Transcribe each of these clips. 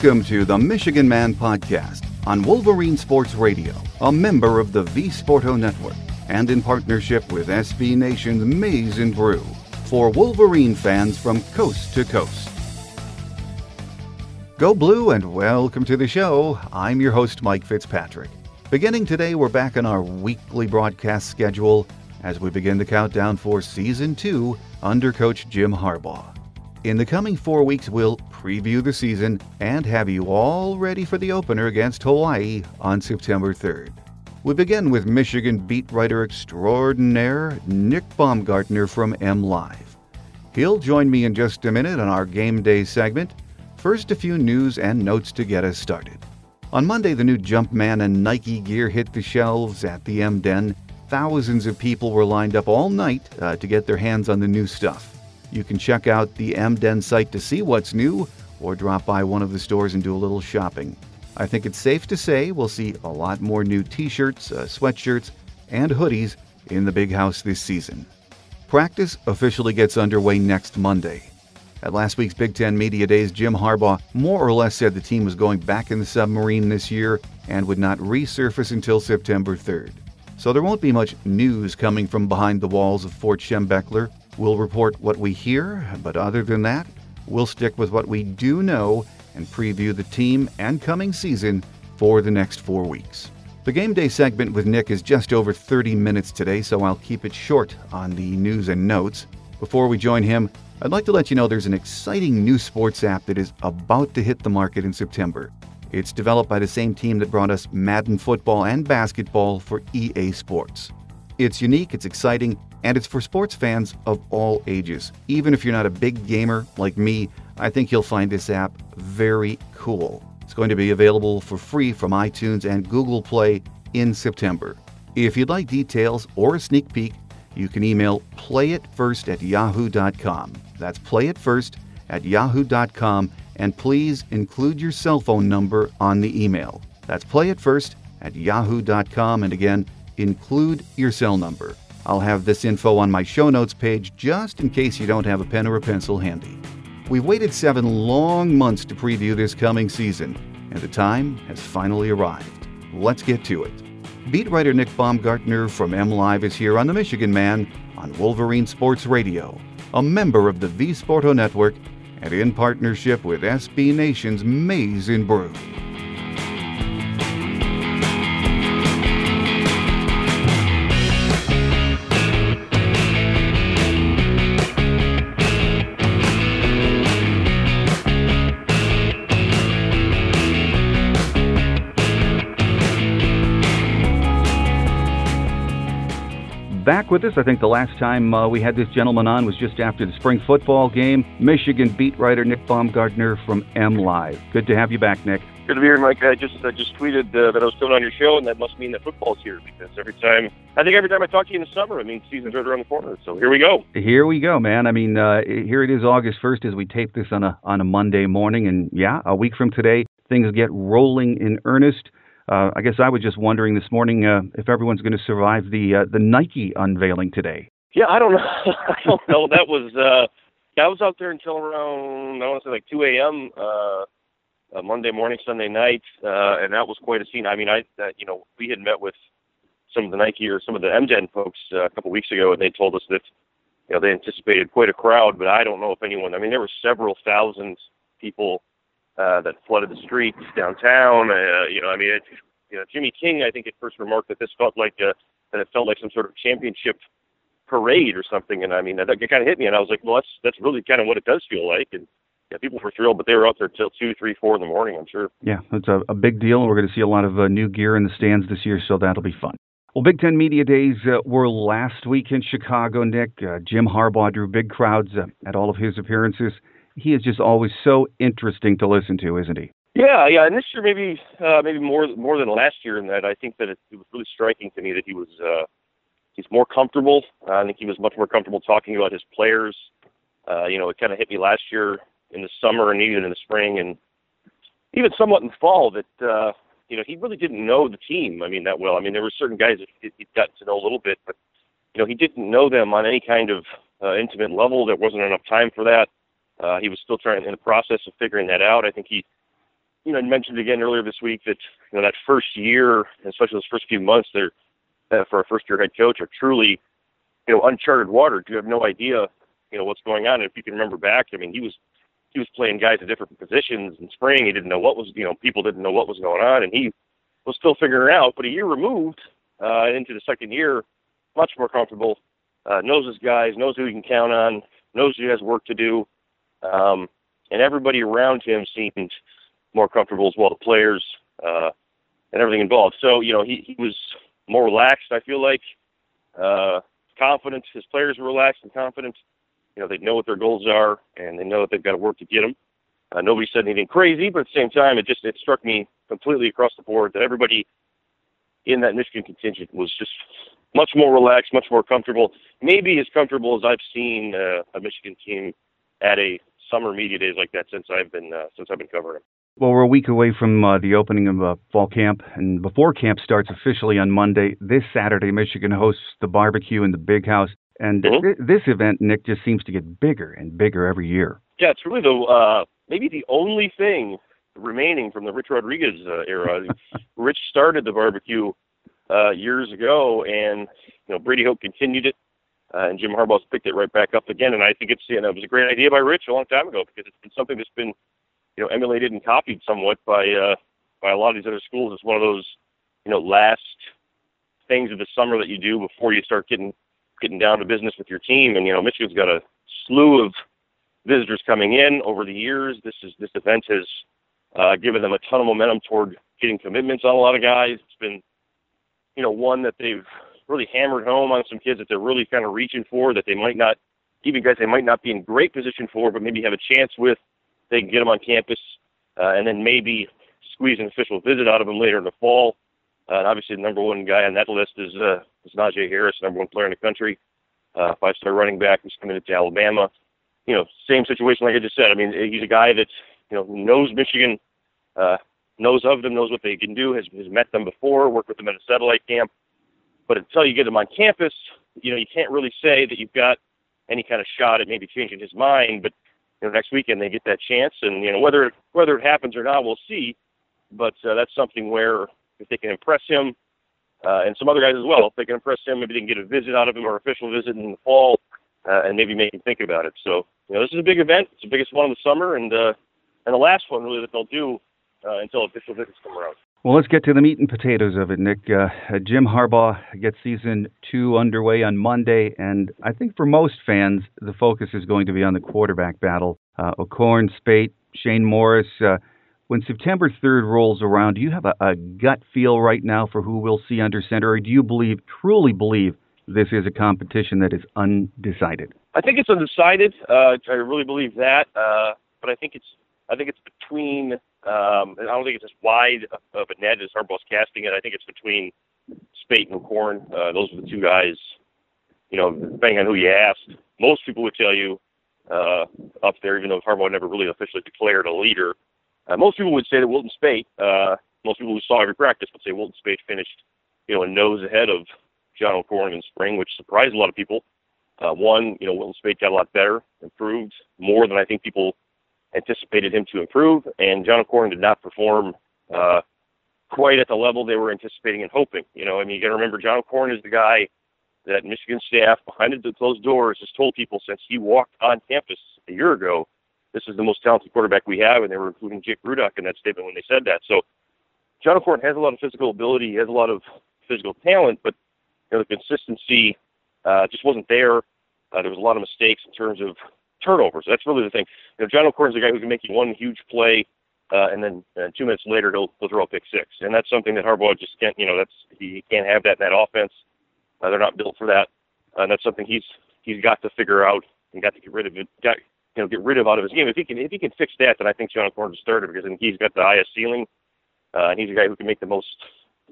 Welcome to the Michigan Man Podcast on Wolverine Sports Radio, a member of the V Sporto Network, and in partnership with SB Nation's Maize and Brew for Wolverine fans from coast to coast. Go Blue and welcome to the show. I'm your host, Mike Fitzpatrick. Beginning today, we're back on our weekly broadcast schedule as we begin the countdown for Season 2 under Coach Jim Harbaugh. In the coming four weeks, we'll preview the season and have you all ready for the opener against Hawaii on September 3rd. We begin with Michigan beat writer extraordinaire Nick Baumgardner from MLive. He'll join me in just a minute on our game day segment. First, a few news and notes to get us started. On Monday, the new Jumpman and Nike gear hit the shelves at the M Den. Thousands of people were lined up all night uh, to get their hands on the new stuff. You can check out the MDen site to see what's new or drop by one of the stores and do a little shopping. I think it's safe to say we'll see a lot more new t shirts, uh, sweatshirts, and hoodies in the big house this season. Practice officially gets underway next Monday. At last week's Big Ten Media Days, Jim Harbaugh more or less said the team was going back in the submarine this year and would not resurface until September 3rd. So there won't be much news coming from behind the walls of Fort Schembechler We'll report what we hear, but other than that, we'll stick with what we do know and preview the team and coming season for the next four weeks. The game day segment with Nick is just over 30 minutes today, so I'll keep it short on the news and notes. Before we join him, I'd like to let you know there's an exciting new sports app that is about to hit the market in September. It's developed by the same team that brought us Madden football and basketball for EA Sports. It's unique, it's exciting, and it's for sports fans of all ages. Even if you're not a big gamer like me, I think you'll find this app very cool. It's going to be available for free from iTunes and Google Play in September. If you'd like details or a sneak peek, you can email playitfirst at yahoo.com. That's playitfirst at yahoo.com, and please include your cell phone number on the email. That's playitfirst at yahoo.com, and again, include your cell number. I'll have this info on my show notes page just in case you don't have a pen or a pencil handy. We've waited seven long months to preview this coming season, and the time has finally arrived. Let's get to it. Beat writer Nick Baumgardner from MLive is here on the Michigan Man on Wolverine Sports Radio, a member of the V Sporto Network and in partnership with SB Nation's Maize and Brew. Back with us. I think the last time uh, we had this gentleman on was just after the spring football game. Michigan beat writer Nick Baumgardner from MLive. Good to have you back, Nick. Good to be here, Mike. I just I just tweeted uh, that I was still on your show, and that must mean that football's here because every time I think every time I talk to you in the summer, I mean season's right around the corner. So here we go. Here we go, man. I mean, uh, here it is, August first, as we tape this on a on a Monday morning, and yeah, a week from today, things get rolling in earnest. Uh, I guess I was just wondering this morning uh, if everyone's going to survive the uh, the Nike unveiling today. Yeah, I don't know. I don't know. That was uh, I was out there until around I want to say like 2 a.m. Uh, uh, Monday morning, Sunday night, uh, and that was quite a scene. I mean, I that you know we had met with some of the Nike or some of the M Den folks uh, a couple weeks ago, and they told us that you know they anticipated quite a crowd, but I don't know if anyone. I mean, there were several thousand people uh, that flooded the streets downtown. Uh, you know, I mean, it, you know, Jimmy King, I think, at first remarked that this felt like uh, that it felt like some sort of championship parade or something. And I mean, that, that kind of hit me, and I was like, well, that's that's really kind of what it does feel like. And yeah, people were thrilled, but they were out there till two, three, four in the morning. I'm sure. Yeah, it's a, a big deal. We're going to see a lot of uh, new gear in the stands this year, so that'll be fun. Well, Big Ten Media Days uh, were last week in Chicago, Nick. Uh, Jim Harbaugh drew big crowds uh, at all of his appearances he is just always so interesting to listen to, isn't he? Yeah, yeah, and this year maybe uh, maybe more more than last year in that I think that it, it was really striking to me that he was uh, he's more comfortable. Uh, I think he was much more comfortable talking about his players. Uh, you know, it kind of hit me last year in the summer and even in the spring and even somewhat in fall that uh, you know he really didn't know the team. I mean that well. I mean there were certain guys that he'd gotten to know a little bit, but you know he didn't know them on any kind of uh, intimate level. There wasn't enough time for that. Uh, he was still trying in the process of figuring that out. I think he you know, mentioned again earlier this week that you know that first year, especially those first few months, there uh, for a first-year head coach are truly, you know, uncharted water. You have no idea, you know, what's going on. And if you can remember back, I mean, he was he was playing guys at different positions in spring. He didn't know what was, you know, people didn't know what was going on, and he was still figuring it out. But a year removed uh, into the second year, much more comfortable. Uh, knows his guys, knows who he can count on, knows he has work to do, um, and everybody around him seemed more comfortable as well. The players uh, and everything involved. So you know, he he was more relaxed. I feel like uh, confident. His players were relaxed and confident. You know, they know what their goals are, and they know that they've got to work to get them. Uh, nobody said anything crazy, but at the same time, it just it struck me completely across the board that everybody in that Michigan contingent was just much more relaxed, much more comfortable, maybe as comfortable as I've seen uh, a Michigan team at a summer media days like that since I've been uh, since I've been covering them. Well, we're a week away from uh, the opening of uh, fall camp, and before camp starts officially on Monday, this Saturday, Michigan hosts the barbecue in the Big House. And mm-hmm. th- this event, Nick, just seems to get bigger and bigger every year. Yeah, it's really the uh, maybe the only thing remaining from the Rich Rodriguez uh, era. Rich started the barbecue uh, years ago, and you know Brady Hoke continued it, uh, and Jim Harbaugh's picked it right back up again. And I think it's you know it was a great idea by Rich a long time ago because it's been something that's been you know emulated and copied somewhat by uh, by a lot of these other schools. It's one of those you know last things of the summer that you do before you start getting getting down to business with your team. And you know Michigan's got a slew of visitors coming in over the years. This is this event has uh, given them a ton of momentum toward getting commitments on a lot of guys. It's been you know one that they've really hammered home on some kids that they're really kind of reaching for that they might not even guys they might not be in great position for, but maybe have a chance with they can get them on campus, uh, and then maybe squeeze an official visit out of them later in the fall. Uh, and obviously, the number one guy on that list is uh, is Najee Harris, number one player in the country, uh, five-star running back who's committed to Alabama. You know, same situation like I just said. I mean, he's a guy that you know knows Michigan, uh, knows of them, knows what they can do, has has met them before, worked with them at a satellite camp. But until you get them on campus, you know, you can't really say that you've got any kind of shot at maybe changing his mind. But you know, next weekend they get that chance, and you know whether whether it happens or not, we'll see. But uh, that's something where if they can impress him, uh, and some other guys as well, if they can impress him, maybe they can get a visit out of him or official visit in the fall, uh, and maybe make him think about it. So you know, this is a big event. It's the biggest one of the summer, and uh, and the last one really that they'll do uh, until official visits come around. Well, let's get to the meat and potatoes of it, Nick. Uh, Jim Harbaugh gets season two underway on Monday, and I think for most fans, the focus is going to be on the quarterback battle. Uh, O'Korn, Speight, Shane Morris. Uh, when September 3rd rolls around, do you have a, a, gut feel right now for who we'll see under center, or do you believe, truly believe, this is a competition that is undecided? I think it's undecided. Uh, I really believe that, uh, but I think it's I think it's between. Um, I don't think it's as wide of a net as Harbaugh's casting it. I think it's between Speight and Corn. Uh, those are the two guys. You know, depending on who you asked, most people would tell you uh, up there, even though Harbaugh never really officially declared a leader. Uh, most people would say that Wilton Speight. Uh, most people who saw every practice would say Wilton Speight finished, you know, a nose ahead of John O'Korn in spring, which surprised a lot of people. Uh, one, you know, Wilton Speight got a lot better, improved more than I think people anticipated him to improve, and John O'Korn did not perform uh, quite at the level they were anticipating and hoping. You know, I mean, you got to remember John O'Korn is the guy that Michigan staff behind the closed doors has told people since he walked on campus a year ago, this is the most talented quarterback we have, and they were including Jake Rudock in that statement when they said that. So John O'Korn has a lot of physical ability, he has a lot of physical talent, but you know, the consistency uh, just wasn't there. Uh, there was a lot of mistakes in terms of turnovers. That's really the thing. You know, John O'Korn's a guy who can make you one huge play, uh, and then uh, two minutes later he'll, he'll throw a pick six, and that's something that Harbaugh just can't. You know, that's he can't have that in that offense. Uh, they're not built for that, uh, and that's something he's he's got to figure out and got to get rid of it. Got you know get rid of out of his game. If he can if he can fix that, then I think John O'Korn's a starter because I think he's got the highest ceiling, uh, and he's a guy who can make the most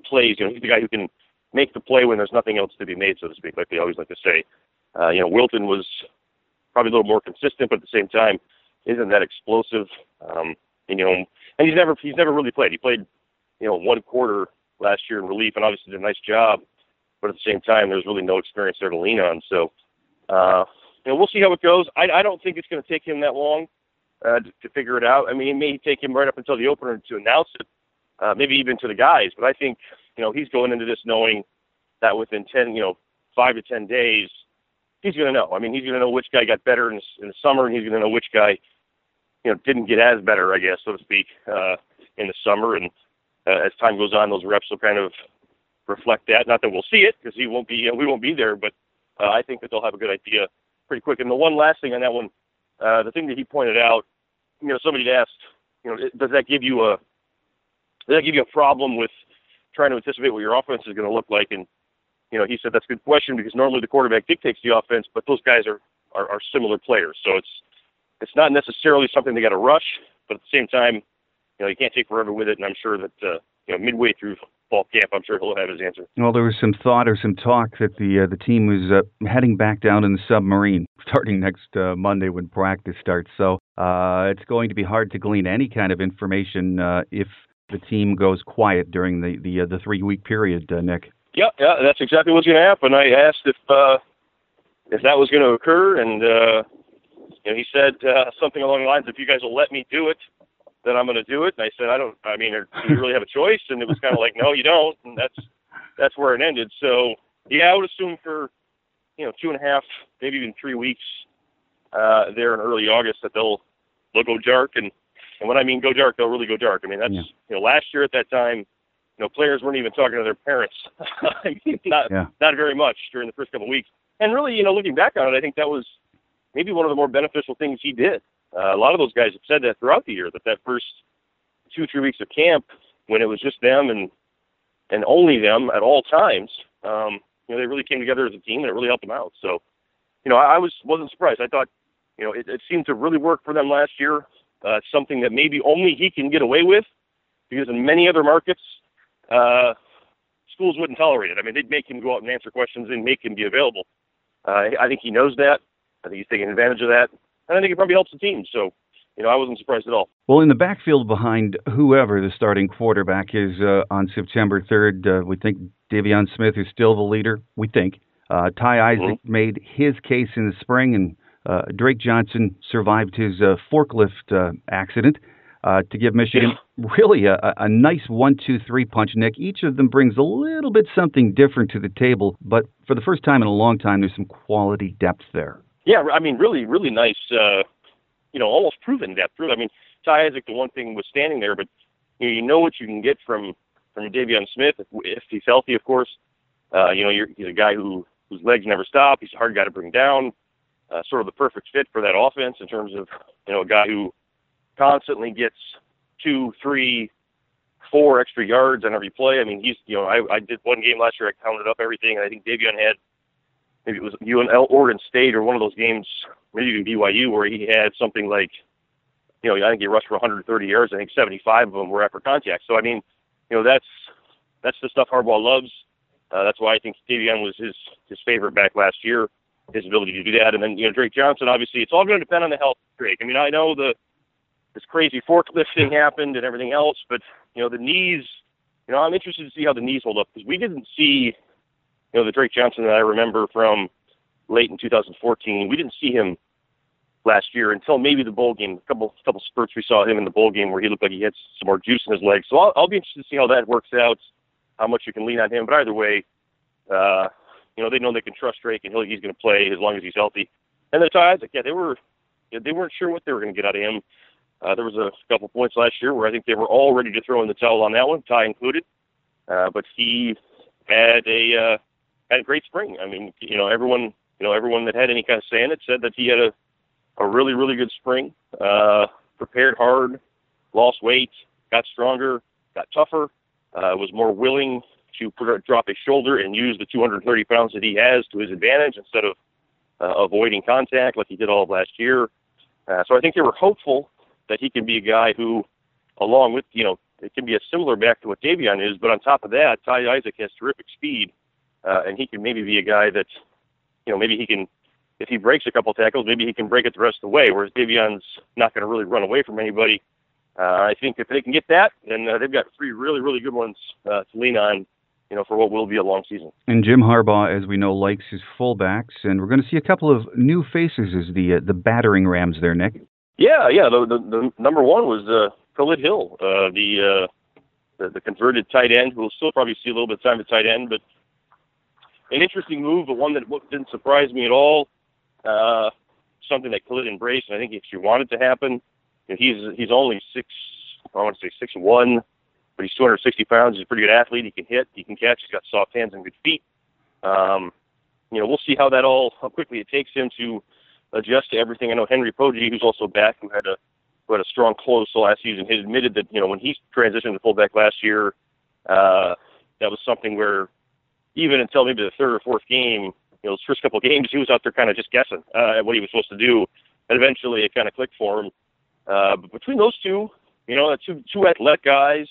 plays. You know, he's the guy who can make the play when there's nothing else to be made, so to speak, like they always like to say. Uh, you know, Wilton was probably a little more consistent, but at the same time, isn't that explosive. Um, and, you know, and he's never he's never really played. He played, you know, one quarter last year in relief, and obviously did a nice job. But at the same time, there's really no experience there to lean on. So, uh, you know, we'll see how it goes. I, I don't think it's going to take him that long uh, to, to figure it out. I mean, it may take him right up until the opener to announce it, uh, maybe even to the guys. But I think you know he's going into this knowing that within ten, you know, five to ten days, he's going to know. I mean, he's going to know which guy got better in, in the summer, and he's going to know which guy, you know, didn't get as better, I guess, so to speak, uh, in the summer. And uh, as time goes on, those reps will kind of reflect that. Not that we'll see it because he won't be, you know, we won't be there, but uh, I think that they'll have a good idea pretty quick. And the one last thing on that one, uh, the thing that he pointed out, you know, somebody asked, you know, does that give you a does that give you a problem with trying to anticipate what your offense is going to look like? And you know, he said that's a good question because normally the quarterback dictates the offense, but those guys are are, are similar players, so it's it's not necessarily something they got to rush, but at the same time, you know, you can't take forever with it. And I'm sure that uh, you know midway through fall camp, I'm sure he'll have his answer. Well, there was some thought or some talk that the uh, the team was uh, heading back down in the submarine starting next uh, Monday when practice starts. So uh, it's going to be hard to glean any kind of information uh, if the team goes quiet during the the, uh, the three week period, uh, Nick. Yeah, yeah, that's exactly what's going to happen. I asked if uh, if that was going to occur, and uh, you know, he said uh, something along the lines, "If you guys will let me do it, then I'm going to do it." And I said, "I don't. I mean, do you really have a choice?" And it was kind of like, "No, you don't." And that's that's where it ended. So yeah, I would assume for you know two and a half, maybe even three weeks uh, there in early August that they'll they'll go dark. And and when I mean go dark, they'll really go dark. I mean that's yeah. you know last year at that time you know, players weren't even talking to their parents. I mean, not yeah. not very much during the first couple of weeks. And really, you know, looking back on it, I think that was maybe one of the more beneficial things he did. Uh, a lot of those guys have said that throughout the year that that first two three weeks of camp when it was just them and and only them at all times, um, you know, they really came together as a team and it really helped them out. So, you know, I, I was wasn't surprised. I thought, you know, it, it seemed to really work for them last year. Uh, something that maybe only he can get away with, because in many other markets, uh, schools wouldn't tolerate it. I mean, they'd make him go out and answer questions and make him be available. Uh, I think he knows that. I think he's taking advantage of that, and I think it probably helps the team. So, you know, I wasn't surprised at all. Well, in the backfield behind whoever the starting quarterback is uh, on September 3rd, uh, we think De'Veon Smith is still the leader. We think uh, Ty Isaac mm-hmm. made his case in the spring, and uh, Drake Johnson survived his uh, forklift uh, accident uh, to give Michigan really a, a nice one, two, three punch, Nick. Each of them brings a little bit something different to the table, but for the first time in a long time, there's some quality depth there. Yeah, I mean, really, really nice. Uh, you know, almost proven depth. Really, I mean, Ty Isaac, the one thing was standing there, but you know, you know what you can get from from De'Veon Smith if, if he's healthy, of course. Uh, you know, you're, he's a guy who whose legs never stop. He's a hard guy to bring down. Uh, sort of the perfect fit for that offense in terms of you know a guy who constantly gets two, three, four extra yards on every play. I mean, he's you know I, I did one game last year. I counted up everything, and I think De'Veon had maybe it was UNL Oregon State or one of those games, maybe even BYU, where he had something like you know I think he rushed for 130 yards. I think 75 of them were after contact. So I mean, you know that's that's the stuff Harbaugh loves. Uh, that's why I think De'Veon was his his favorite back last year. His ability to do that, and then you know Drake Johnson. Obviously, it's all going to depend on the health Drake. I mean, I know the this crazy forklift thing happened and everything else. But you know, the knees. You know, I'm interested to see how the knees hold up because we didn't see, you know, the Drake Johnson that I remember from late in 2014. We didn't see him last year until maybe the bowl game. A couple couple spurts we saw him in the bowl game where he looked like he had some more juice in his legs. So I'll, I'll be interested to see how that works out, how much you can lean on him. But either way, uh, you know, they know they can trust Drake and he'll, he's going to play as long as he's healthy. And then Ty Isaac, yeah, they were they weren't sure what they were going to get out of him. Uh, there was a couple points last year where I think they were all ready to throw in the towel on that one, Ty included. Uh, but he had a uh, had a great spring. I mean, you know, everyone you know everyone that had any kind of say in it said that he had a a really really good spring. Uh, prepared hard, lost weight, got stronger, got tougher, uh, was more willing to put, drop his shoulder and use the 230 pounds that he has to his advantage instead of uh, avoiding contact like he did all of last year. Uh, so I think they were hopeful that he can be a guy who, along with, you know, it can be a similar back to what De'Veon is, but on top of that, Ty Isaac has terrific speed, uh, and he can maybe be a guy that, you know, maybe he can, if he breaks a couple tackles, maybe he can break it the rest of the way, whereas De'Veon's not going to really run away from anybody. Uh, I think if they can get that, then uh, they've got three really, really good ones uh, to lean on you know, for what will be a long season. And Jim Harbaugh, as we know, likes his fullbacks, and we're going to see a couple of new faces as the uh, the battering rams there, Nick. Yeah, yeah. The, the, the number one was uh, Khalid Hill, uh, the, uh, the the converted tight end, will still probably see a little bit of time at tight end, but an interesting move, but one that didn't surprise me at all. Uh, something that Khalid embraced, and I think if you want it to happen, You know, he's he's only six, I want to say six one, but he's 260 pounds. He's a pretty good athlete. He can hit, he can catch. He's got soft hands and good feet. Um, you know, we'll see how that all how quickly it takes him to adjust to everything. I know Henry Poggi, who's also back, who had a who had a strong close to last season, has admitted that you know when he transitioned to fullback last year, uh, that was something where even until maybe the third or fourth game, you know, those first couple of games, he was out there kind of just guessing uh, at what he was supposed to do, and eventually it kind of clicked for him. Uh, but between those two, you know, two two athletic guys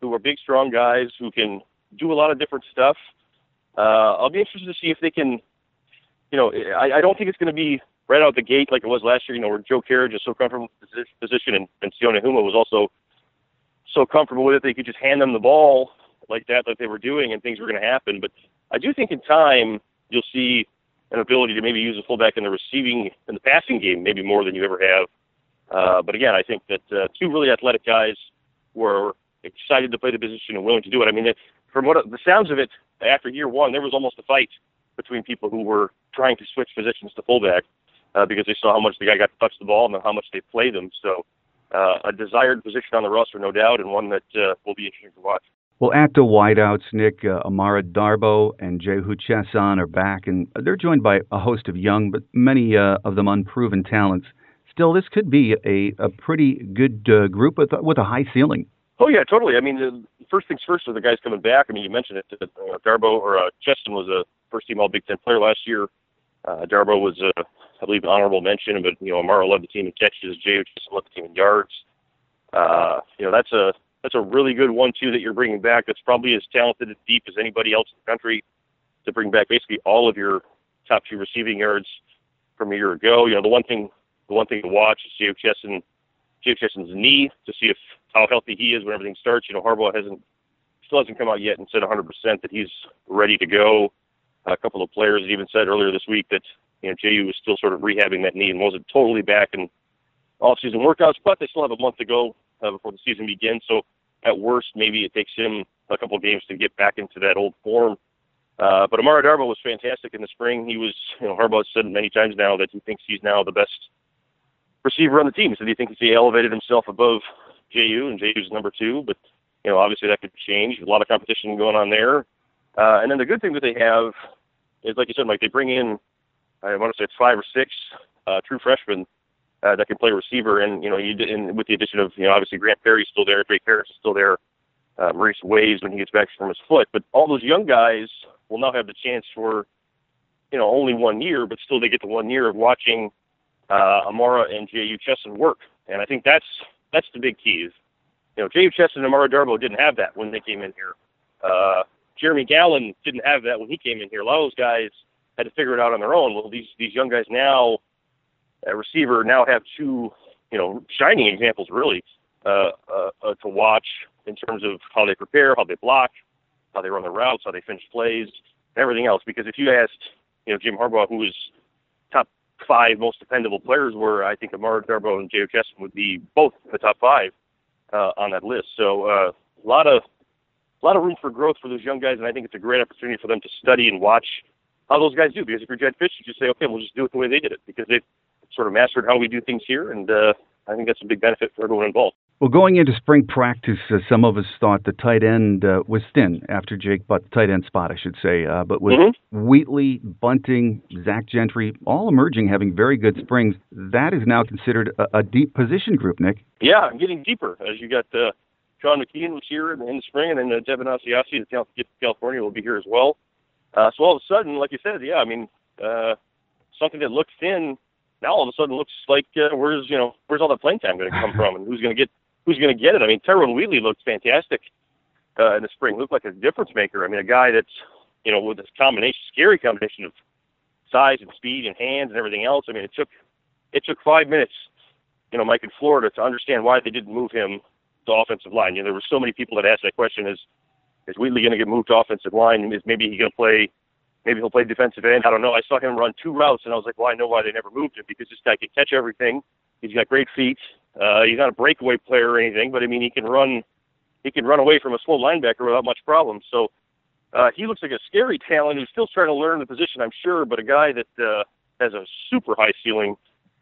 who are big, strong guys who can do a lot of different stuff. Uh, I'll be interested to see if they can. You know, I, I don't think it's going to be right out the gate like it was last year. You know, where Joe Kerridge is so comfortable with his position, and, and Sione Houma was also so comfortable with it they could just hand them the ball like that that they were doing, and things were going to happen. But I do think in time you'll see an ability to maybe use a fullback in the receiving in the passing game maybe more than you ever have. Uh, but again, I think that uh, two really athletic guys were excited to play the position and willing to do it. I mean, from what the sounds of it, after year one, there was almost a fight between people who were trying to switch positions to fullback uh, because they saw how much the guy got to touch the ball and how much they played them. So, uh, a desired position on the roster, no doubt, and one that uh, will be interesting to watch. Well, at the wideouts, Nick, uh, Amara Darboh and Jehu Chesson are back, and they're joined by a host of young, but many uh, of them unproven talents. Still, this could be a, a pretty good uh, group with, with a high ceiling. Oh yeah, totally. I mean, the first things first are the guys coming back. I mean, you mentioned it. Uh, Darboh or uh, Chesson was a first-team All Big Ten player last year. Uh, Darboh was, uh, I believe, honorable mention, but you know, Amara led the team in catches. Jehu Chesson led the team in yards. Uh, you know, that's a that's a really good one-two that you're bringing back. That's probably as talented and deep as anybody else in the country to bring back basically all of your top two receiving yards from a year ago. You know, the one thing the one thing to watch is Jehu Chesson, Jehu Chesson's knee to see if how healthy he is when everything starts. You know, Harbaugh hasn't still hasn't come out yet and said 100% that he's ready to go. A couple of players even said earlier this week that you know Jehu was still sort of rehabbing that knee and wasn't totally back in off-season workouts, but they still have a month to go uh, before the season begins. So at worst, maybe it takes him a couple of games to get back into that old form. Uh, but Amara Darboh was fantastic in the spring. He was, you know, Harbaugh said many times now that he thinks he's now the best receiver on the team. So he thinks he elevated himself above Jehu, and Jehu's number two. But you know, obviously that could change. A lot of competition going on there. Uh, and then the good thing that they have is, like you said, like they bring in, I want to say it's five or six uh, true freshmen uh, that can play receiver. And you know, you and with the addition of you know, obviously Grant Perry's still there, Drake Harris is still there, uh, Maurice Ways when he gets back from his foot. But all those young guys will now have the chance for you know only one year, but still they get the one year of watching uh, Amara and Jehu Chesson work. And I think that's that's the big key. You know Jehu Chesson and Amara Darboh didn't have that when they came in here. Uh, Jeremy Gallon didn't have that when he came in here. A lot of those guys had to figure it out on their own. Well, these these young guys now, at receiver, now have two you know shining examples really uh, uh, uh, to watch in terms of how they prepare, how they block, how they run their routes, how they finish plays, everything else. Because if you asked you know Jim Harbaugh, who was top five most dependable players were, I think Amara Darboh and Jehu Chesson would be both the top five uh, on that list. So uh, a lot of a lot of room for growth for those young guys, and I think it's a great opportunity for them to study and watch how those guys do. Because if you're Jedd Fisch, you just say, okay, we'll just do it the way they did it because they've sort of mastered how we do things here, and uh, I think that's a big benefit for everyone involved. Well, going into spring practice, uh, some of us thought the tight end uh, was thin after Jake Butt, tight end spot, I should say. Uh, but with mm-hmm. Wheatley, Bunting, Zach Gentry, all emerging, having very good springs, that is now considered a, a deep position group, Nick. Yeah, I'm getting deeper as you got uh, Sean McKeon was here in, in the spring, and then uh, Devin Asiasi, the California, will be here as well. Uh, so all of a sudden, like you said, yeah, I mean, uh, something that looked thin now all of a sudden looks like uh, where's you know where's all the playing time going to come from, and who's going to get who's going to get it. I mean, Tyrone Wheatley looked fantastic uh, in the spring. Looked like a difference maker. I mean, a guy that's you know with this combination, scary combination of size and speed and hands and everything else. I mean, it took it took five minutes, you know, Mike in Florida to understand why they didn't move him to offensive line. You know, there were so many people that asked that question: Is is Wheatley going to get moved to offensive line? Is maybe he going to play? Maybe he'll play defensive end. I don't know. I saw him run two routes, and I was like, well, I know why they never moved him because this guy can catch everything. He's got great feet. Uh, he's not a breakaway player or anything, but I mean, he can run. He can run away from a slow linebacker without much problem. So uh, he looks like a scary talent who's still trying to learn the position, I'm sure, but a guy that uh, has a super high ceiling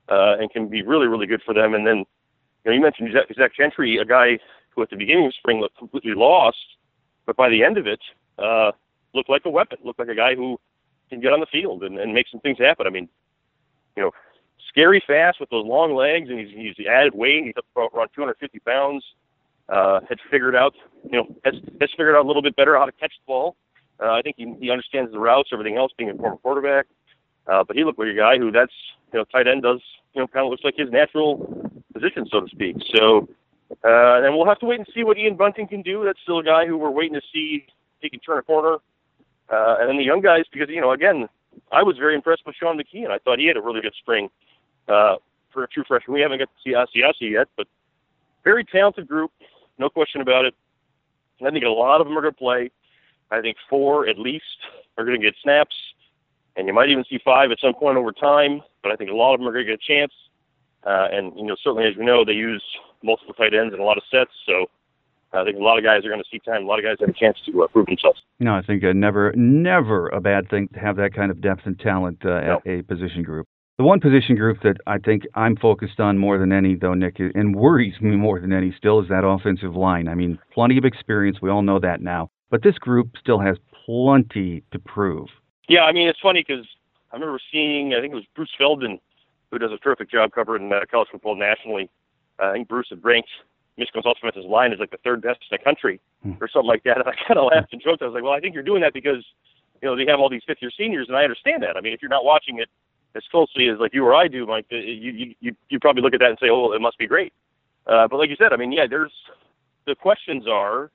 uh, and can be really, really good for them. And then, you know, you mentioned Zach, Zach Gentry, a guy who at the beginning of spring looked completely lost, but by the end of it, uh, looked like a weapon. Looked like a guy who can get on the field and, and make some things happen. I mean, you know, scary fast with those long legs, and he's, he's added weight. He's up around 250 pounds. Uh, had figured out, you know, has has figured out a little bit better how to catch the ball. Uh, I think he, he understands the routes, everything else, being a former quarterback. Uh, but he looked like a guy who that's, you know, tight end does, you know, kind of looks like his natural position, so to speak. So, uh, and we'll have to wait and see what Ian Bunting can do. That's still a guy who we're waiting to see if he can turn a corner. Uh, and then the young guys, because, you know, again, I was very impressed with Sean McKeon. I thought he had a really good spring uh, for a true freshman. We haven't got to see Asiasi yet, but very talented group, no question about it. I think a lot of them are going to play. I think four at least are going to get snaps, and you might even see five at some point over time. But I think a lot of them are going to get a chance. Uh, and you know, certainly as we know, they use multiple tight ends and a lot of sets. So I think a lot of guys are going to see time. A lot of guys have a chance to uh, prove themselves. No, I think uh, never, never a bad thing to have that kind of depth and talent uh, no. at a position group. The one position group that I think I'm focused on more than any, though, Nick, and worries me more than any still is that offensive line. I mean, plenty of experience. We all know that now. But this group still has plenty to prove. Yeah, I mean, it's funny because I remember seeing, I think it was Bruce Feldman, who does a terrific job covering uh, college football nationally. Uh, I think Bruce had ranked Michigan's offensive line as like the third best in the country hmm. or something like that. And I kind of laughed and joked. I was like, well, I think you're doing that because, you know, they have all these fifth year seniors, and I understand that. I mean, if you're not watching it as closely as like you or I do, Mike, you you you, you probably look at that and say, oh, it must be great. Uh, but like you said, I mean, yeah, there's the questions are,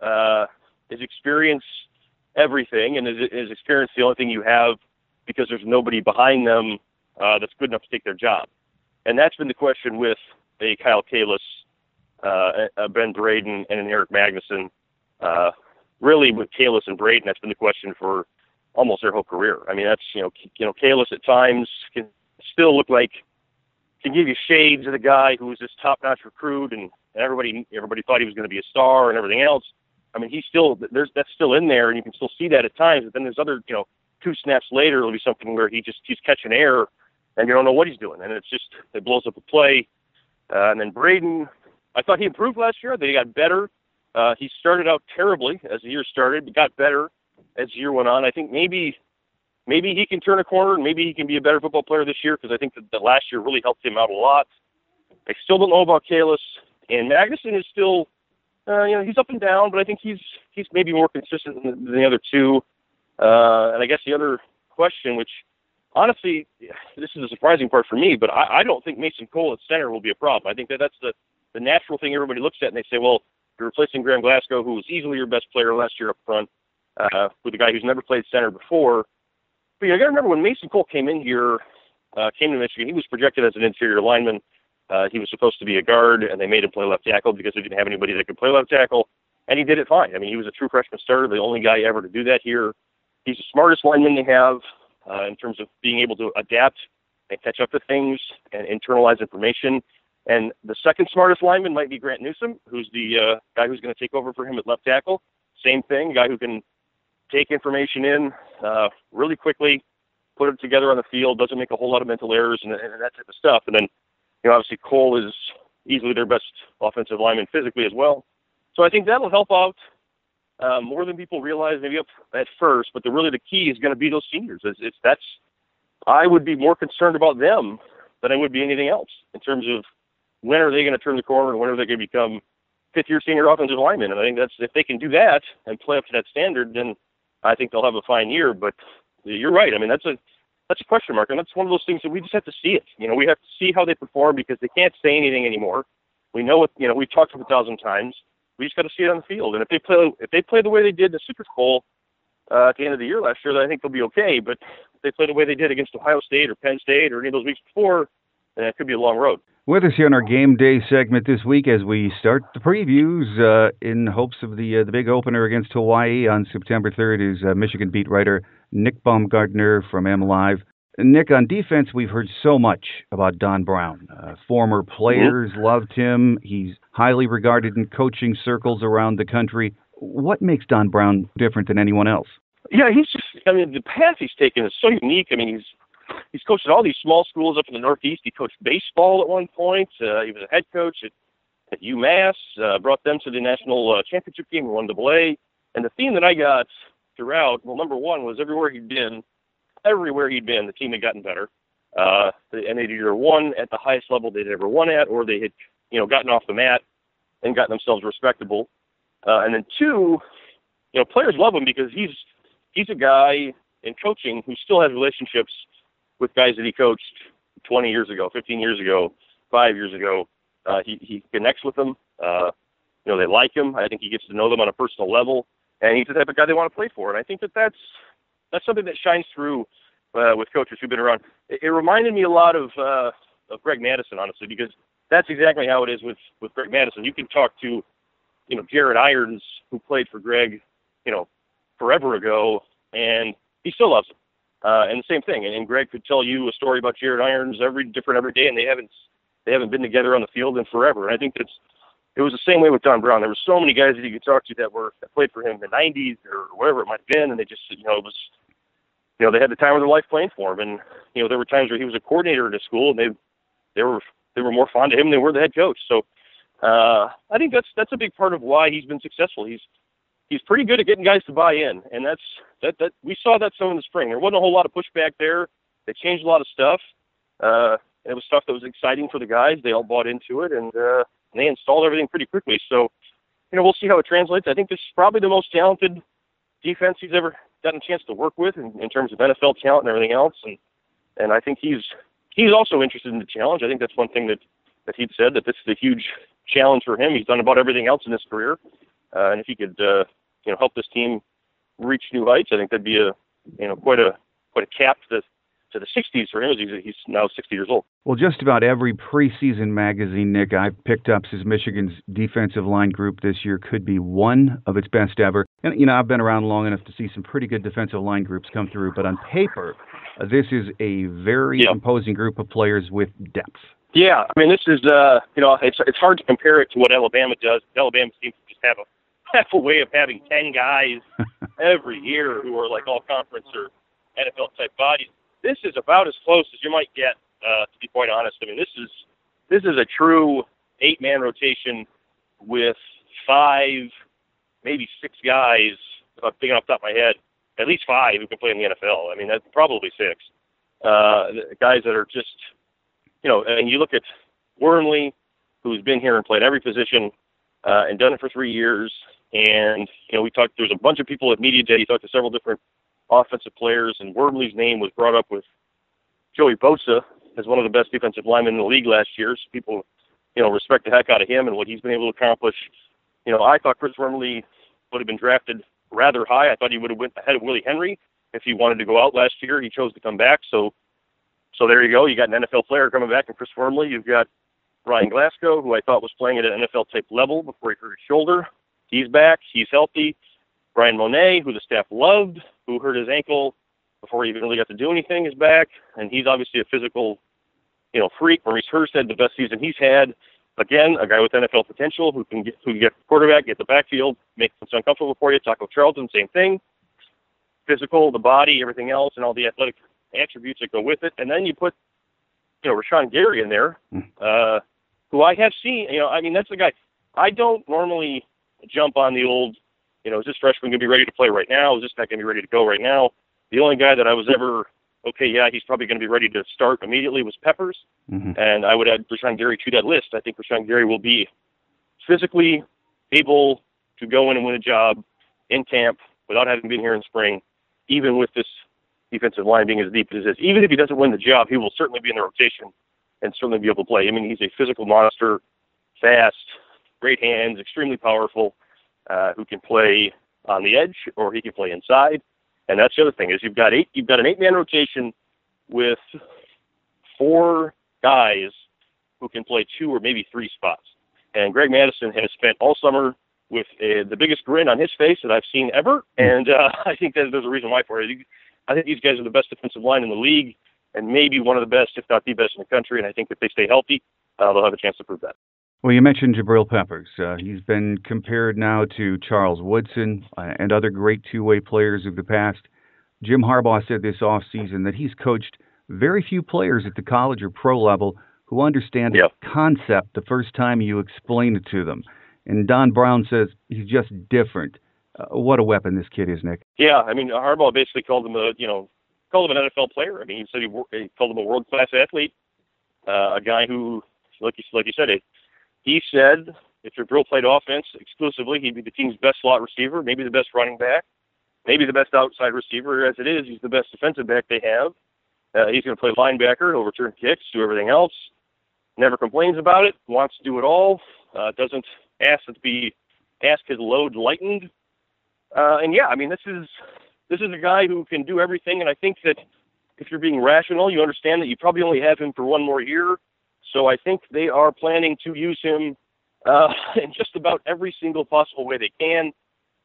uh, is experience everything, and is, is experience the only thing you have because there's nobody behind them uh, that's good enough to take their job? And that's been the question with a Kyle Kalis, uh, a Ben Braden, and an Erik Magnuson. Uh, really, with Kalis and Braden, that's been the question for almost their whole career. I mean, that's you know, you know, Kalis at times can still look like can give you shades of the guy who was this top-notch recruit, and, and everybody everybody thought he was going to be a star and everything else. I mean, he's still there's that's still in there, and you can still see that at times. But then there's other, you know, two snaps later, it'll be something where he just he's catching air, and you don't know what he's doing, and it's just it blows up a play. Uh, and then Braden, I thought he improved last year. He got better. Uh, he started out terribly as the year started, but got better as the year went on. I think maybe maybe he can turn a corner, and maybe he can be a better football player this year because I think that, that last year really helped him out a lot. I still don't know about Kalis, and Magnuson is still uh, you know, he's up and down, but I think he's he's maybe more consistent than, than the other two. Uh, and I guess the other question, which honestly, this is a surprising part for me, but I, I don't think Mason Cole at center will be a problem. I think that that's the the natural thing everybody looks at and they say, well, you're replacing Graham Glasgow, who was easily your best player last year up front, uh, with a guy who's never played center before. But you got to remember when Mason Cole came in here, uh, came to Michigan, he was projected as an interior lineman. Uh, he was supposed to be a guard, and they made him play left tackle because they didn't have anybody that could play left tackle, and he did it fine. I mean, he was a true freshman starter, the only guy ever to do that here. He's the smartest lineman they have uh, in terms of being able to adapt and catch up to things and internalize information. And the second smartest lineman might be Grant Newsom, who's the uh, guy who's going to take over for him at left tackle. Same thing, guy who can take information in uh, really quickly, put it together on the field, doesn't make a whole lot of mental errors and, and that type of stuff. And then you know, obviously Cole is easily their best offensive lineman physically as well. So I think that'll help out uh, more than people realize maybe at first. But the really the key is going to be those seniors. It's, it's that's I would be more concerned about them than I would be anything else in terms of when are they going to turn the corner and when are they going to become fifth year senior offensive linemen. And I think that's if they can do that and play up to that standard, then I think they'll have a fine year. But you're right. I mean that's a that's a question mark, and that's one of those things that we just have to see it. You know, we have to see how they perform because they can't say anything anymore. We know what you know. We've talked about a thousand times. We just got to see it on the field. And if they play, if they play the way they did the Super Bowl uh, at the end of the year last year, then I think they'll be okay. But if they play the way they did against Ohio State or Penn State or any of those weeks before, then it could be a long road. With us here on our game day segment this week as we start the previews uh, in hopes of the uh, the big opener against Hawaii on September 3rd is uh, Michigan beat writer Nick Baumgardner from MLive. Nick, on defense, we've heard so much about Don Brown. Uh, former players mm-hmm. loved him. He's highly regarded in coaching circles around the country. What makes Don Brown different than anyone else? Yeah, he's just, I mean, the path he's taken is so unique. I mean, he's he's coached at all these small schools up in the Northeast. He coached baseball at one point. Uh, he was a head coach at, at UMass, uh, brought them to the national uh, championship game, won double A. And the theme that I got throughout, well, number one was everywhere he'd been, everywhere he'd been, the team had gotten better. Uh, and they'd either won at the highest level they'd ever won at, or they had, you know, gotten off the mat and gotten themselves respectable. Uh, and then two, you know, players love him because he's he's a guy in coaching who still has relationships with guys that he coached 20 years ago, 15 years ago, five years ago. Uh, he he connects with them. Uh, you know, they like him. I think he gets to know them on a personal level, and he's the type of guy they want to play for. And I think that that's that's something that shines through uh, with coaches who've been around. It, it reminded me a lot of uh, of Greg Mattison, honestly, because that's exactly how it is with with Greg Mattison. You can talk to, you know, Jarrett Irons, who played for Greg, you know, forever ago, and he still loves him. Uh, and the same thing. And, and Greg could tell you a story about Jarrett Irons every different every day, and they haven't they haven't been together on the field in forever. And I think that's it was the same way with Don Brown. There were so many guys that you could talk to that were that played for him in the '90s or whatever it might have been, and they just you know it was you know they had the time of their life playing for him. And you know there were times where he was a coordinator at a school, and they they were they were more fond of him than they were the head coach. So uh, I think that's that's a big part of why he's been successful. He's he's pretty good at getting guys to buy in, and that's that that we saw that some in the spring. There wasn't a whole lot of pushback there. They changed a lot of stuff. Uh, it was stuff that was exciting for the guys. They all bought into it, and, uh, and they installed everything pretty quickly. So, you know, we'll see how it translates. I think this is probably the most talented defense he's ever gotten a chance to work with in, in terms of NFL talent and everything else. And and I think he's he's also interested in the challenge. I think that's one thing that that he'd said that this is a huge challenge for him. He's done about everything else in his career, uh, and if he could, uh, you know, help this team reach new heights, I think that'd be a, you know, quite a quite a cap to to the 60s for him. He's, he's now 60 years old. Well, just about every preseason magazine, Nick, I've picked up says Michigan's defensive line group this year could be one of its best ever. And you know, I've been around long enough to see some pretty good defensive line groups come through, but on paper, uh, this is a very yeah. imposing group of players with depth. Yeah, I mean, this is uh, you know, it's it's hard to compare it to what Alabama does. Alabama seems to just have a have a way of having ten guys every year who are like all conference or NFL type bodies. This is about as close as you might get, uh, to be quite honest. I mean, this is this is a true eight man rotation with five, maybe six guys. If I'm thinking off the top of my head, at least five who can play in the NFL. I mean, that's probably six uh, guys that are just, you know. And you look at Wormley, who's been here and played every position uh, and done it for three years. And you know, we talked. There's a bunch of people at media day. You talked to several different offensive players, and Wormley's name was brought up with Joey Bosa as one of the best defensive linemen in the league last year. So people, you know, respect the heck out of him and what he's been able to accomplish. You know, I thought Chris Wormley would have been drafted rather high. I thought he would have went ahead of Willie Henry if he wanted to go out last year. He chose to come back. So, so there you go. You got an NFL player coming back, and Chris Wormley. You've got Ryan Glasgow, who I thought was playing at an NFL type level before he hurt his shoulder. He's back. He's healthy. Bryan Mone, who the staff loved, who hurt his ankle before he even really got to do anything, is back, and he's obviously a physical, you know, freak. Maurice Hurst had the best season he's had. Again, a guy with NFL potential who can get who can get quarterback, get the backfield, make things uncomfortable for you. Taco Charlton, same thing. Physical, the body, everything else, and all the athletic attributes that go with it. And then you put, you know, Rashan Gary in there, hmm. uh, who I have seen. You know, I mean, that's the guy. I don't normally jump on the old you know, is this freshman going to be ready to play right now? Is this guy going to be ready to go right now? The only guy that I was ever okay, yeah, he's probably going to be ready to start immediately was Peppers, mm-hmm. and I would add Rashan Gary to that list. I think Rashan Gary will be physically able to go in and win a job in camp without having been here in spring, even with this defensive line being as deep as it is. Even if he doesn't win the job, he will certainly be in the rotation and certainly be able to play. I mean, he's a physical monster, fast, great hands, extremely powerful uh, who can play on the edge or he can play inside. And that's the other thing is you've got eight you've got an eight man rotation with four guys who can play two or maybe three spots. And Greg Mattison has spent all summer with uh, the biggest grin on his face that I've seen ever, and uh, I think that there's a reason why for it. I think these guys are the best defensive line in the league. and maybe one of the best, if not the best in the country. And I think if they stay healthy, uh, they'll have a chance to prove that. Well, you mentioned Jabril Peppers. Uh, he's been compared now to Charles Woodson uh, and other great two-way players of the past. Jim Harbaugh said this offseason that he's coached very few players at the college or pro level who understand yep. the concept the first time you explain it to them. And Don Brown says he's just different. Uh, what a weapon this kid is, Nick. Yeah, I mean Harbaugh basically called him a you know called him an NFL player. I mean he said he, he called him a world class athlete, uh, a guy who like you like you said it. He said if Jabril played offense exclusively, he'd be the team's best slot receiver, maybe the best running back, maybe the best outside receiver. As it is, he's the best defensive back they have. Uh, he's going to play linebacker, overturn kicks, do everything else. Never complains about it. Wants to do it all. Uh, doesn't ask to be ask his load lightened. Uh, and yeah, I mean, this is this is a guy who can do everything. And I think that if you're being rational, you understand that you probably only have him for one more year. So I think they are planning to use him uh, in just about every single possible way they can,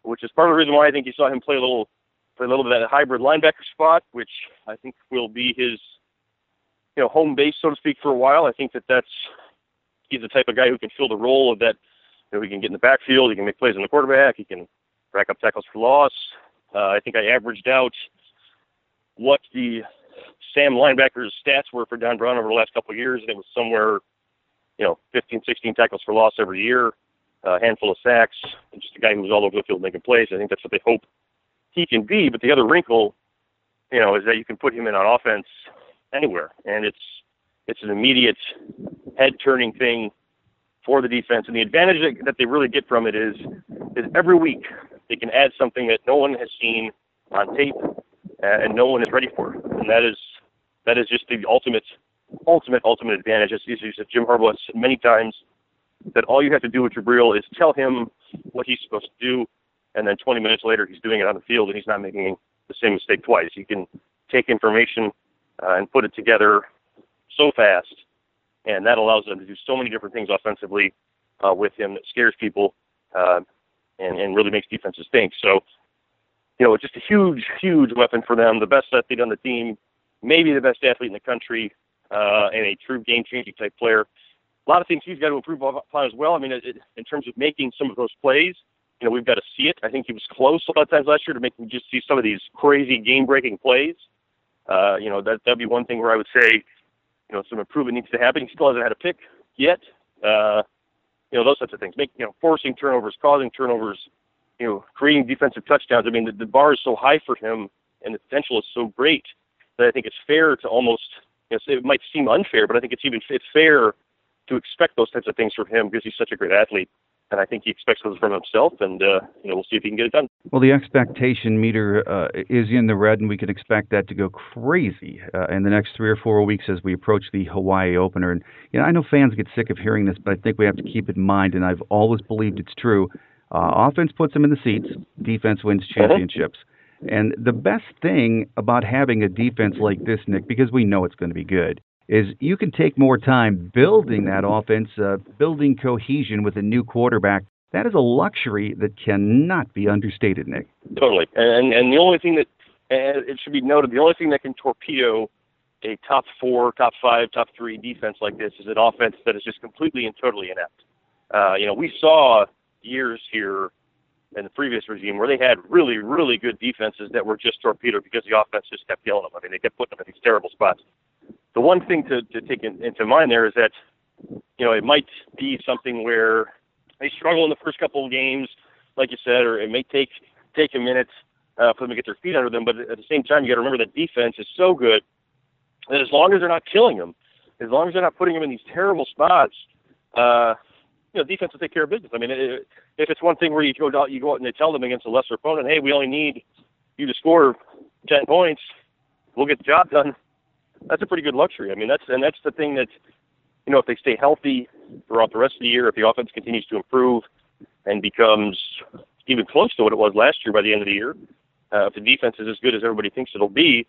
which is part of the reason why I think you saw him play a little play a little bit of that hybrid linebacker spot, which I think will be his you know home base, so to speak, for a while. I think that that's he's the type of guy who can fill the role of that. You know, he can get in the backfield, he can make plays on the quarterback, he can rack up tackles for loss. Uh, I think I averaged out what the Sam linebacker's stats were for Don Brown over the last couple of years, and it was somewhere, you know, 15, 16 tackles for loss every year, a handful of sacks, and just a guy who was all over the field making plays. I think that's what they hope he can be. But the other wrinkle, you know, is that you can put him in on offense anywhere, and it's it's an immediate head turning thing for the defense. And the advantage that, that they really get from it is is every week they can add something that no one has seen on tape and no one is ready for, it. and that is that is just the ultimate ultimate ultimate advantage. As, Jim Harbaugh has said many times, that all you have to do with Jabril is tell him what he's supposed to do, and then 20 minutes later he's doing it on the field and he's not making the same mistake twice. He can take information uh, and put it together so fast, and that allows them to do so many different things offensively uh, with him that scares people uh, and, and really makes defenses think. So, you know, just a huge, huge weapon for them. The best athlete on the team, maybe the best athlete in the country, uh, and a true game-changing type player. A lot of things he's got to improve upon as well. I mean, it, in terms of making some of those plays, you know, we've got to see it. I think he was close a lot of times last year to him just see some of these crazy game-breaking plays. Uh, you know, that that'd be one thing where I would say, you know, some improvement needs to happen. He still hasn't had a pick yet. Uh, you know, those types of things. Make you know, forcing turnovers, causing turnovers, you know, creating defensive touchdowns. I mean, the, the bar is so high for him, and the potential is so great that I think it's fair to almost. You know, it might seem unfair, but I think it's even it's fair to expect those types of things from him because he's such a great athlete and I think he expects those from himself. And uh, you know, we'll see if he can get it done. Well, the expectation meter uh, is in the red, and we can expect that to go crazy uh, in the next three or four weeks as we approach the Hawaii opener. And you know, I know fans get sick of hearing this, but I think we have to keep it in mind, and I've always believed it's true. Uh, offense puts them in the seats. Defense wins uh-huh. championships. And the best thing about having a defense like this, Nick, because we know it's going to be good, is you can take more time building that offense, uh, building cohesion with a new quarterback. That is a luxury that cannot be understated, Nick. Totally. And and the only thing that and it should be noted, the only thing that can torpedo a top four, top five, top three defense like this is an offense that is just completely and totally inept. Uh, you know, we saw years here in the previous regime where they had really, really good defenses that were just torpedoed because the offense just kept killing them. I mean, they kept putting them in these terrible spots the one thing to, to take in, into mind there is that you know it might be something where they struggle in the first couple of games, like you said, or it may take take a minute uh, for them to get their feet under them. But at the same time, you got to remember that defense is so good that as long as they're not killing them, as long as they're not putting them in these terrible spots, uh, you know, defense will take care of business. I mean, it, if it's one thing where you go out, you go out and they tell them against a lesser opponent, hey, we only need you to score ten points, we'll get the job done that's a pretty good luxury. I mean, that's and that's the thing that you know if they stay healthy throughout the rest of the year, if the offense continues to improve and becomes even close to what it was last year by the end of the year, uh, if the defense is as good as everybody thinks it'll be,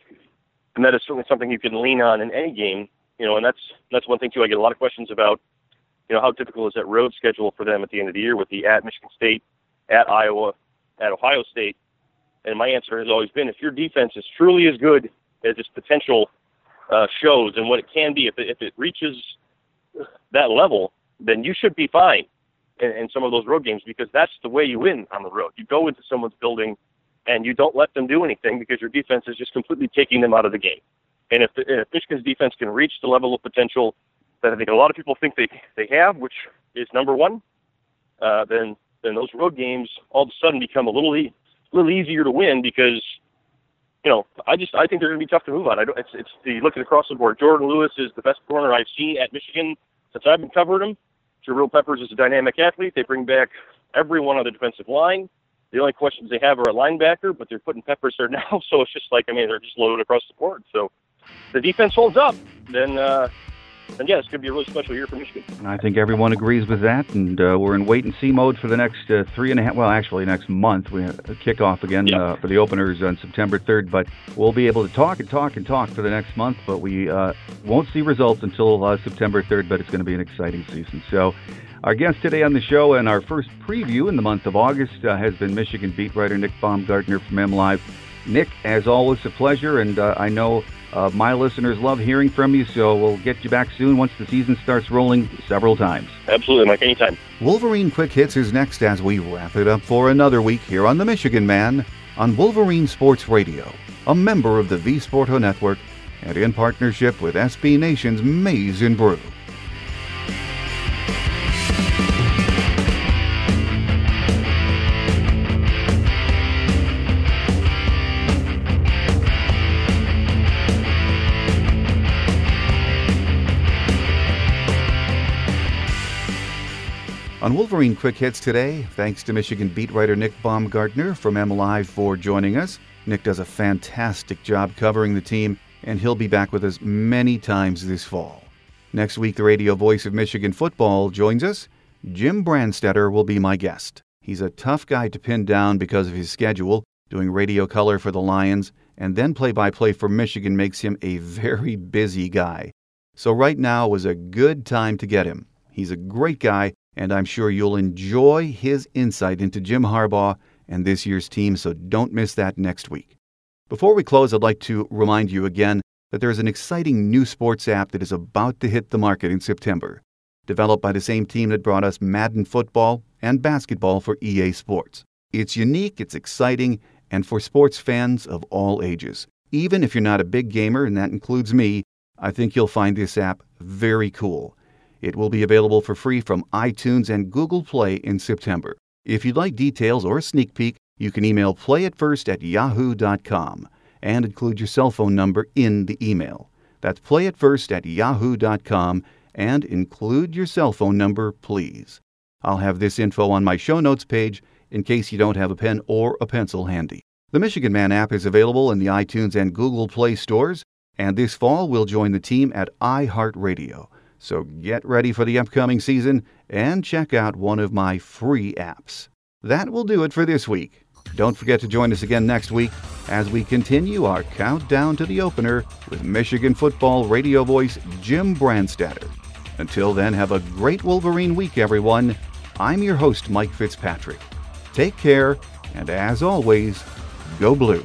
and that is certainly something you can lean on in any game. You know, and that's that's one thing too. I get a lot of questions about, you know, how difficult is that road schedule for them at the end of the year with the at Michigan State, at Iowa, at Ohio State. And my answer has always been, if your defense is truly as good as its potential uh, shows and what it can be. If it, if it reaches that level, then you should be fine in, in some of those road games because that's the way you win on the road. You go into someone's building and you don't let them do anything because your defense is just completely taking them out of the game. And if, the, if Michigan's defense can reach the level of potential that I think a lot of people think they they have, which is number one, uh, then then those road games all of a sudden become a little e- little easier to win because you know I just I think they're going to be tough to move on. I don't, it's it's you look at across the board. Jourdan Lewis is the best corner I've seen at Michigan since I've been covering him. Jabril Peppers is a dynamic athlete. They bring back everyone on the defensive line. The only questions they have are a linebacker, but they're putting Peppers there now, so it's just like I mean they're just loaded across the board. So the defense holds up, then uh, then yeah, it's going to be a really special year for Michigan. I think everyone agrees with that, and uh, we're in wait and see mode for the next uh, three and a half. Well, actually, next month we have a kickoff again Yep. uh, for the openers on September 3rd. But we'll be able to talk and talk and talk for the next month, but we uh, won't see results until uh, September 3rd. But it's going to be an exciting season. So. Our guest today on the show and our first preview in the month of August uh, has been Michigan beat writer Nick Baumgardner from MLive. Nick, as always, a pleasure, and uh, I know uh, my listeners love hearing from you, so we'll get you back soon once the season starts rolling several times. Absolutely, Mike. Anytime. Wolverine Quick Hits is next as we wrap it up for another week here on The Michigan Man on Wolverine Sports Radio, a member of the V Sporto Network and in partnership with SB Nation's Maize and Brew. On Wolverine Quick Hits today, thanks to Michigan beat writer Nick Baumgardner from MLive for joining us. Nick does a fantastic job covering the team, and he'll be back with us many times this fall. Next week, the radio voice of Michigan football joins us. Jim Brandstatter will be my guest. He's a tough guy to pin down because of his schedule. Doing radio color for the Lions and then play by play for Michigan makes him a very busy guy. So, right now was a good time to get him. He's a great guy, and I'm sure you'll enjoy his insight into Jim Harbaugh and this year's team, so don't miss that next week. Before we close, I'd like to remind you again that there is an exciting new sports app that is about to hit the market in September. Developed by the same team that brought us Madden football and basketball for EA Sports. It's unique, it's exciting, and for sports fans of all ages. Even if you're not a big gamer, and that includes me, I think you'll find this app very cool. It will be available for free from iTunes and Google Play in September. If you'd like details or a sneak peek, you can email playitfirst at yahoo.com and include your cell phone number in the email. That's playitfirst at yahoo.com and include your cell phone number, please. I'll have this info on my show notes page in case you don't have a pen or a pencil handy. The Michigan Man app is available in the iTunes and Google Play stores, and this fall we'll join the team at iHeartRadio. So get ready for the upcoming season and check out one of my free apps. That will do it for this week. Don't forget to join us again next week as we continue our countdown to the opener with Michigan football radio voice Jim Brandstatter. Until then, have a great Wolverine week, everyone. I'm your host, Mike Fitzpatrick. Take care, and as always, go blue.